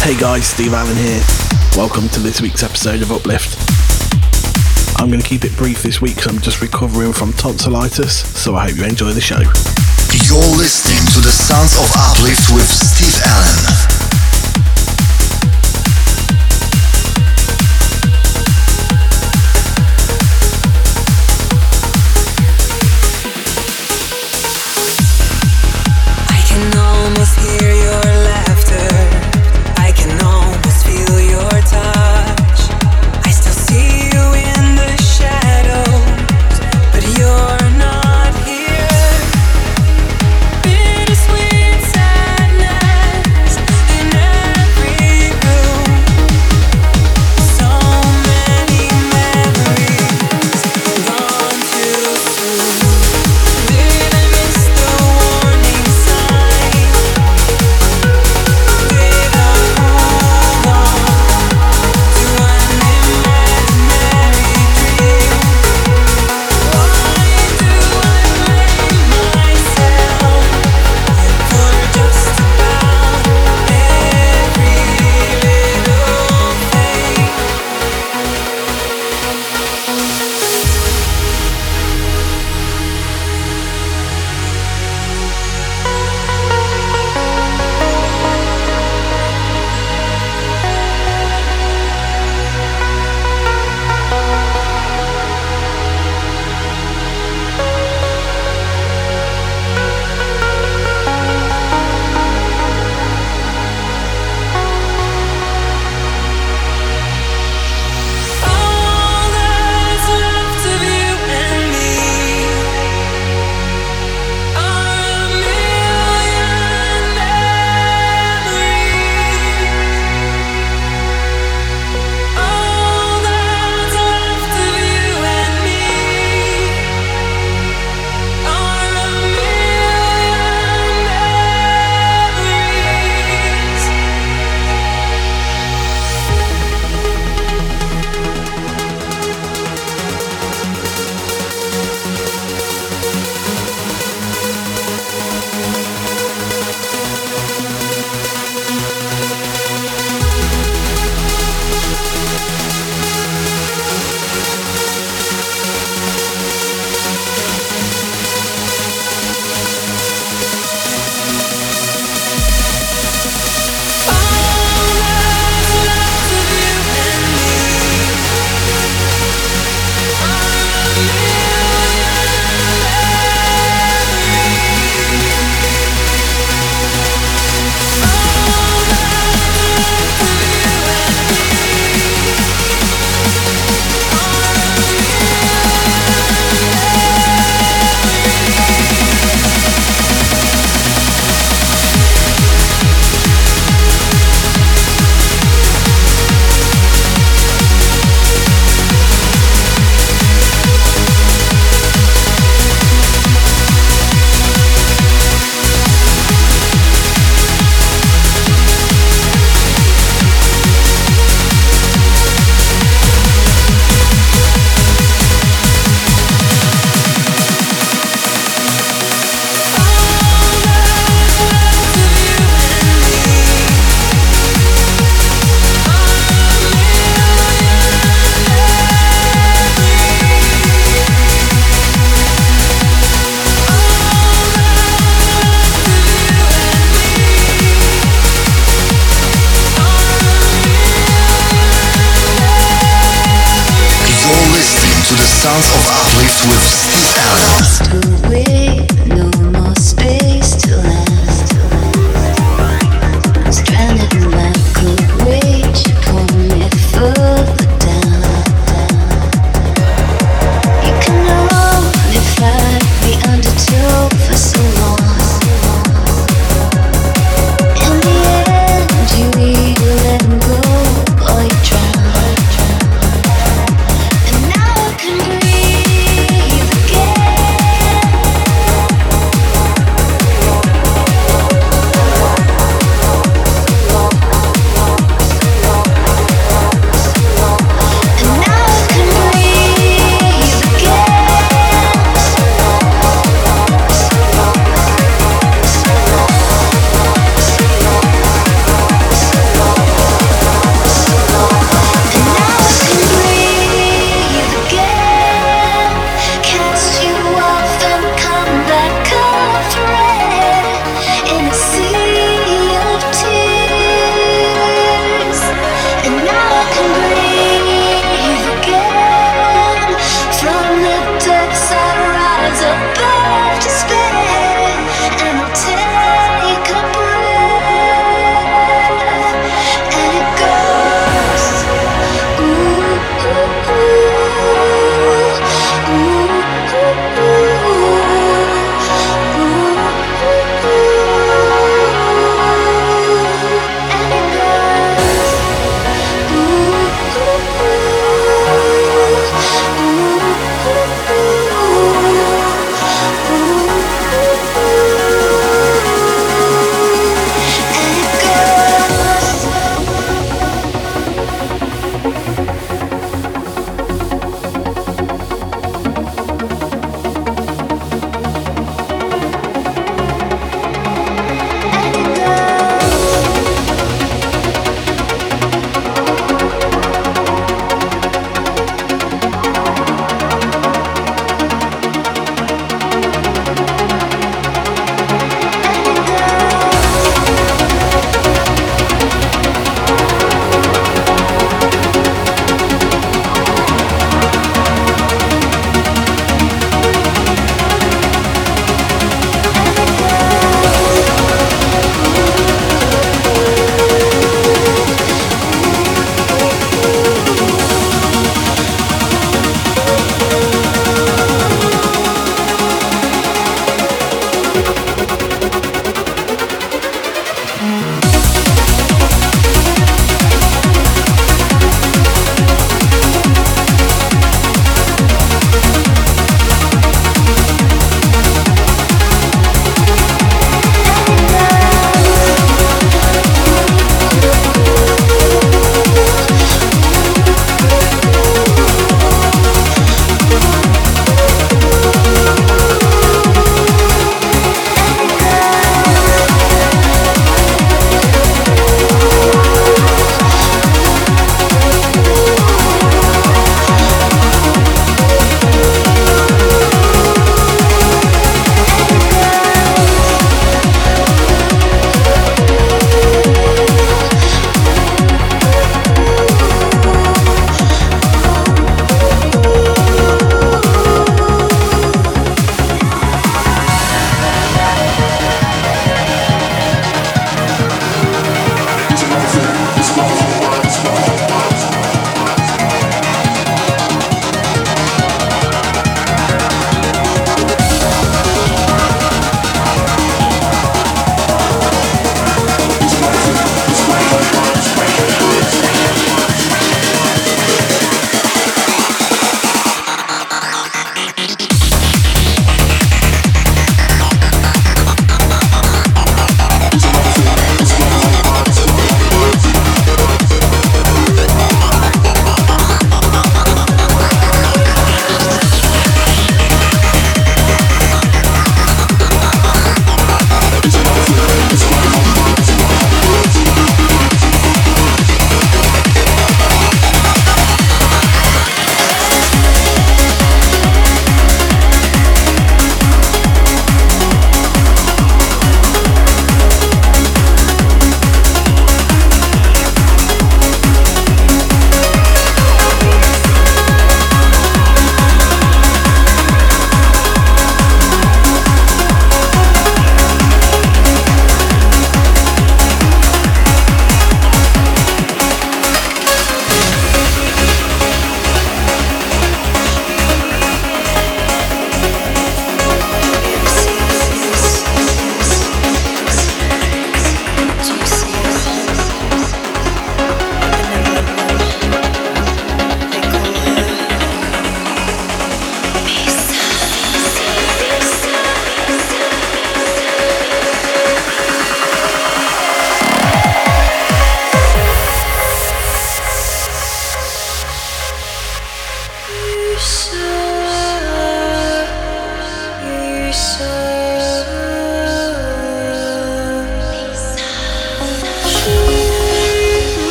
Hey guys, Steve Allen here. Welcome to this week's episode of Uplift. I'm going to keep it brief this week because I'm just recovering from tonsillitis, so I hope you enjoy the show. You're listening to the sounds of Uplift with Steve Allen.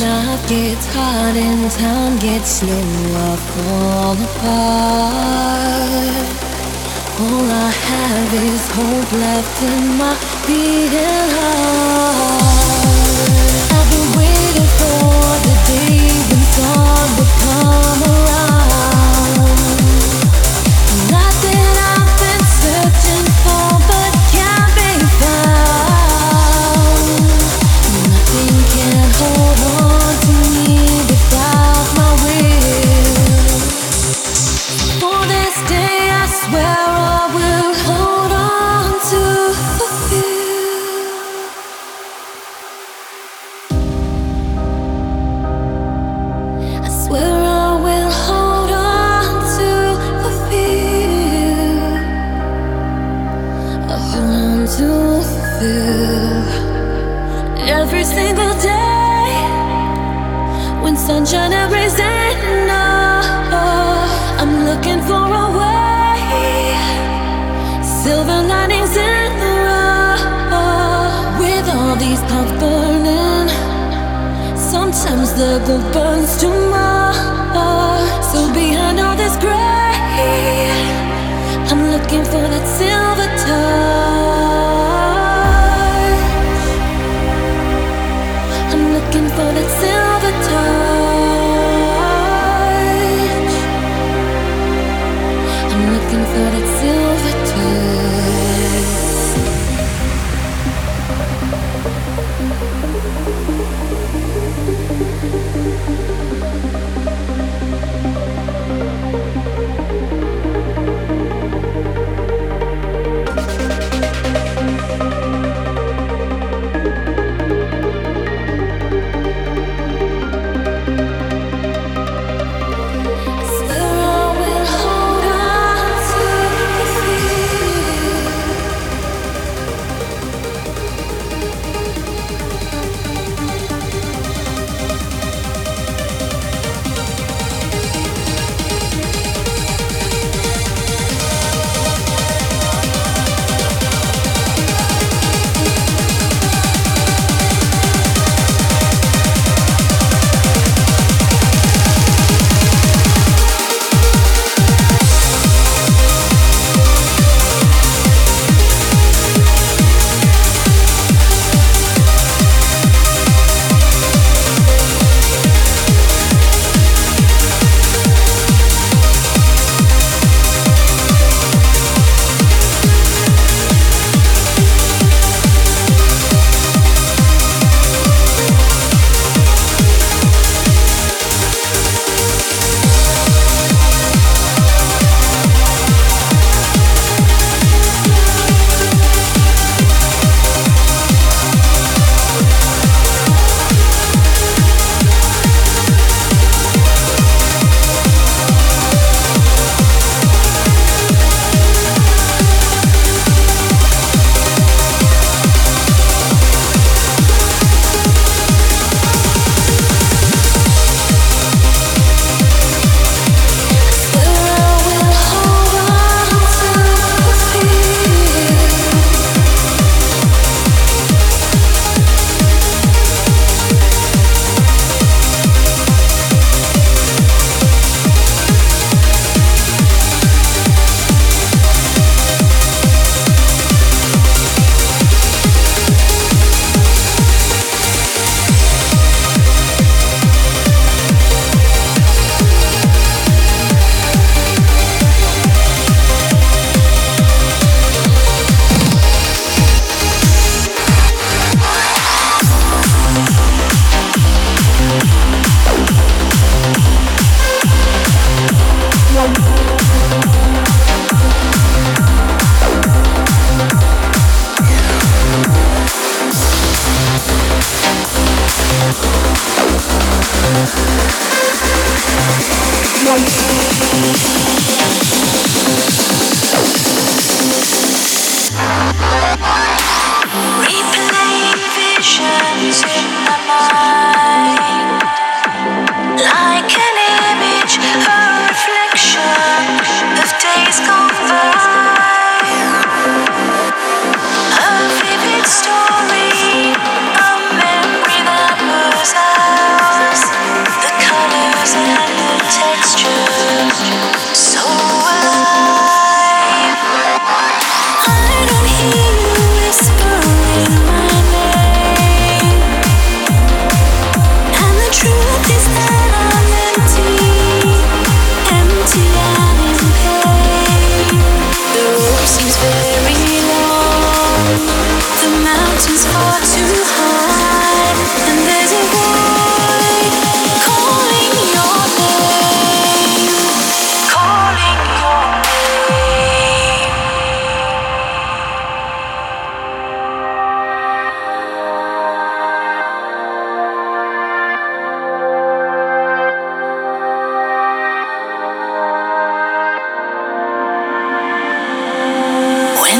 Life gets hard and time gets slow. I fall apart. All I have is hope left in my beating heart. I've been waiting for the day when dawn will come around. looking for that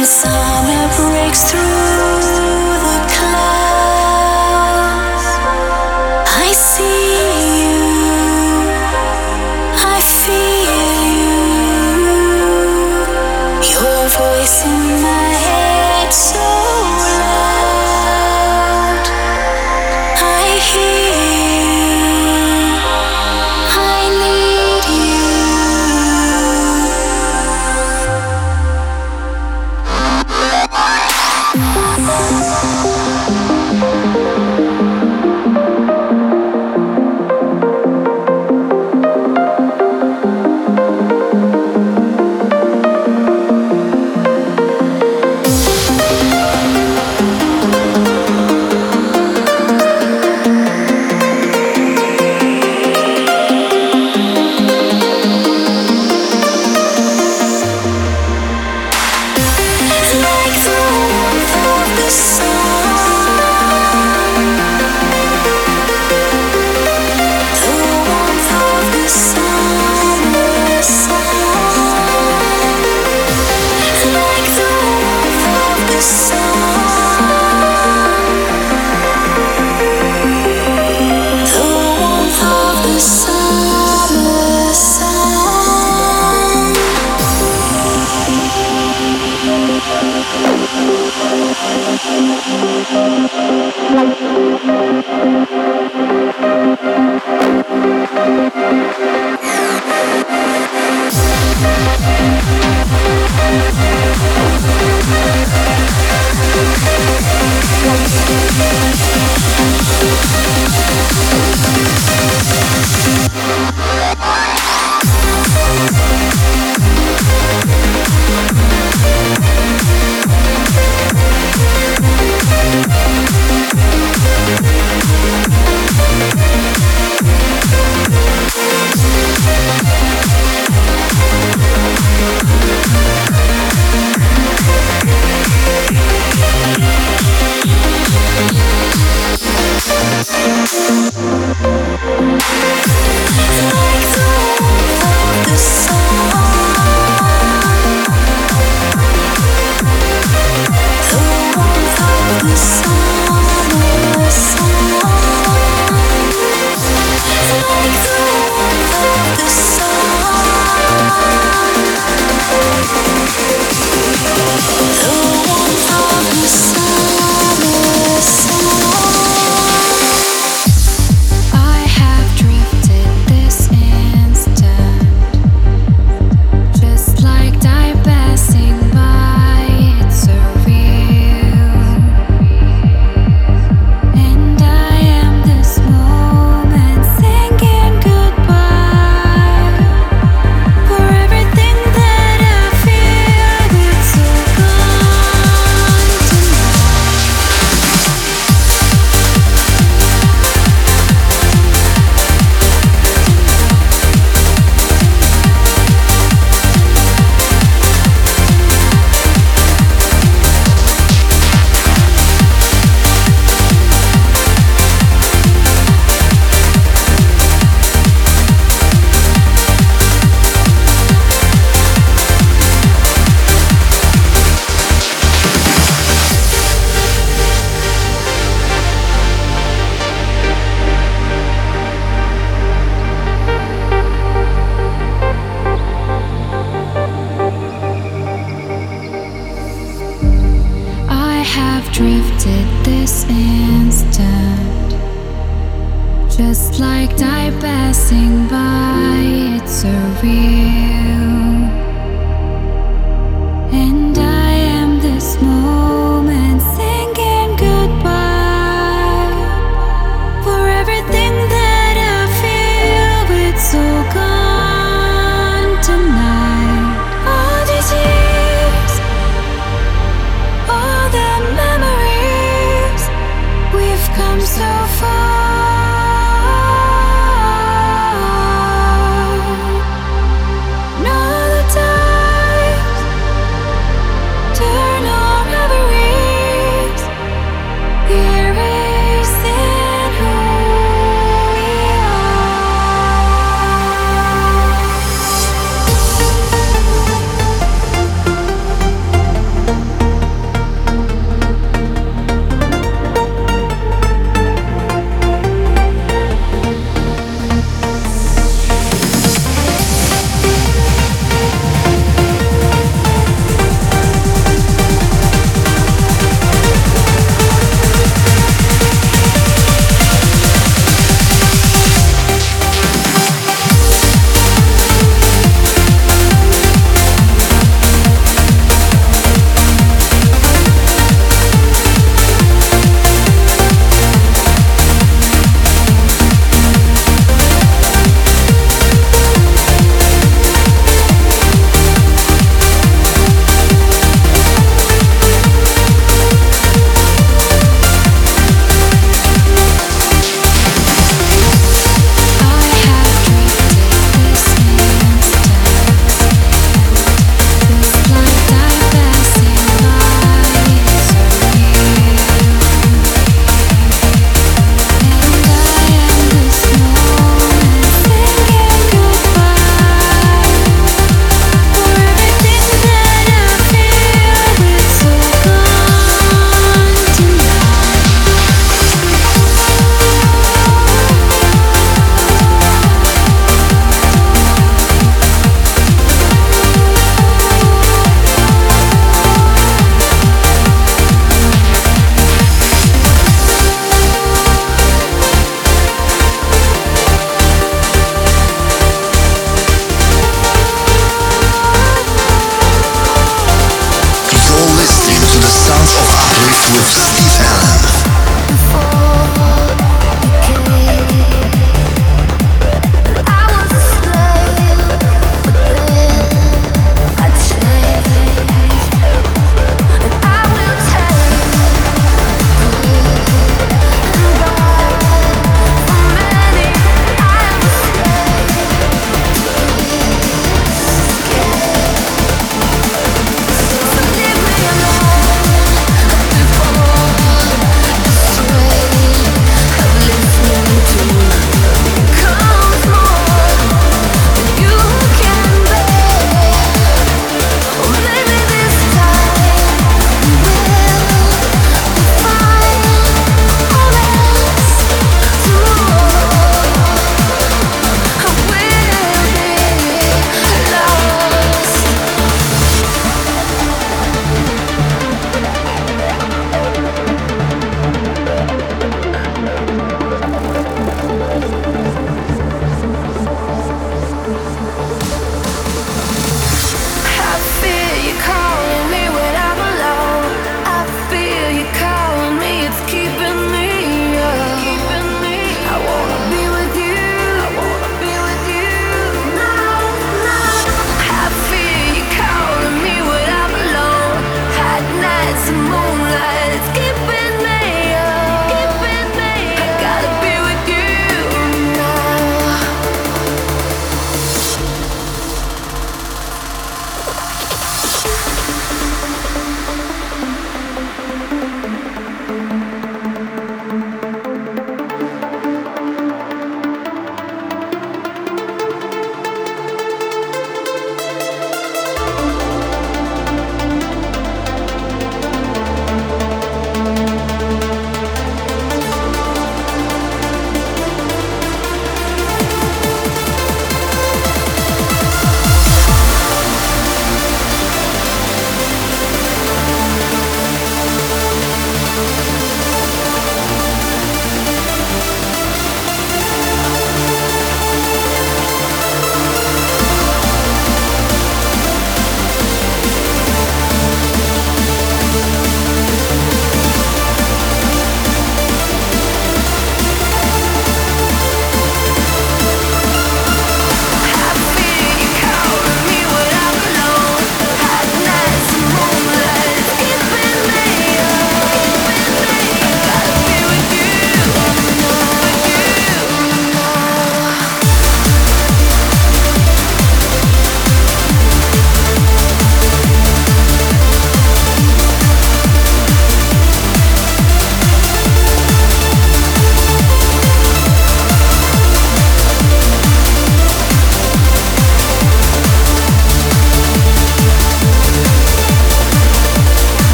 just like die passing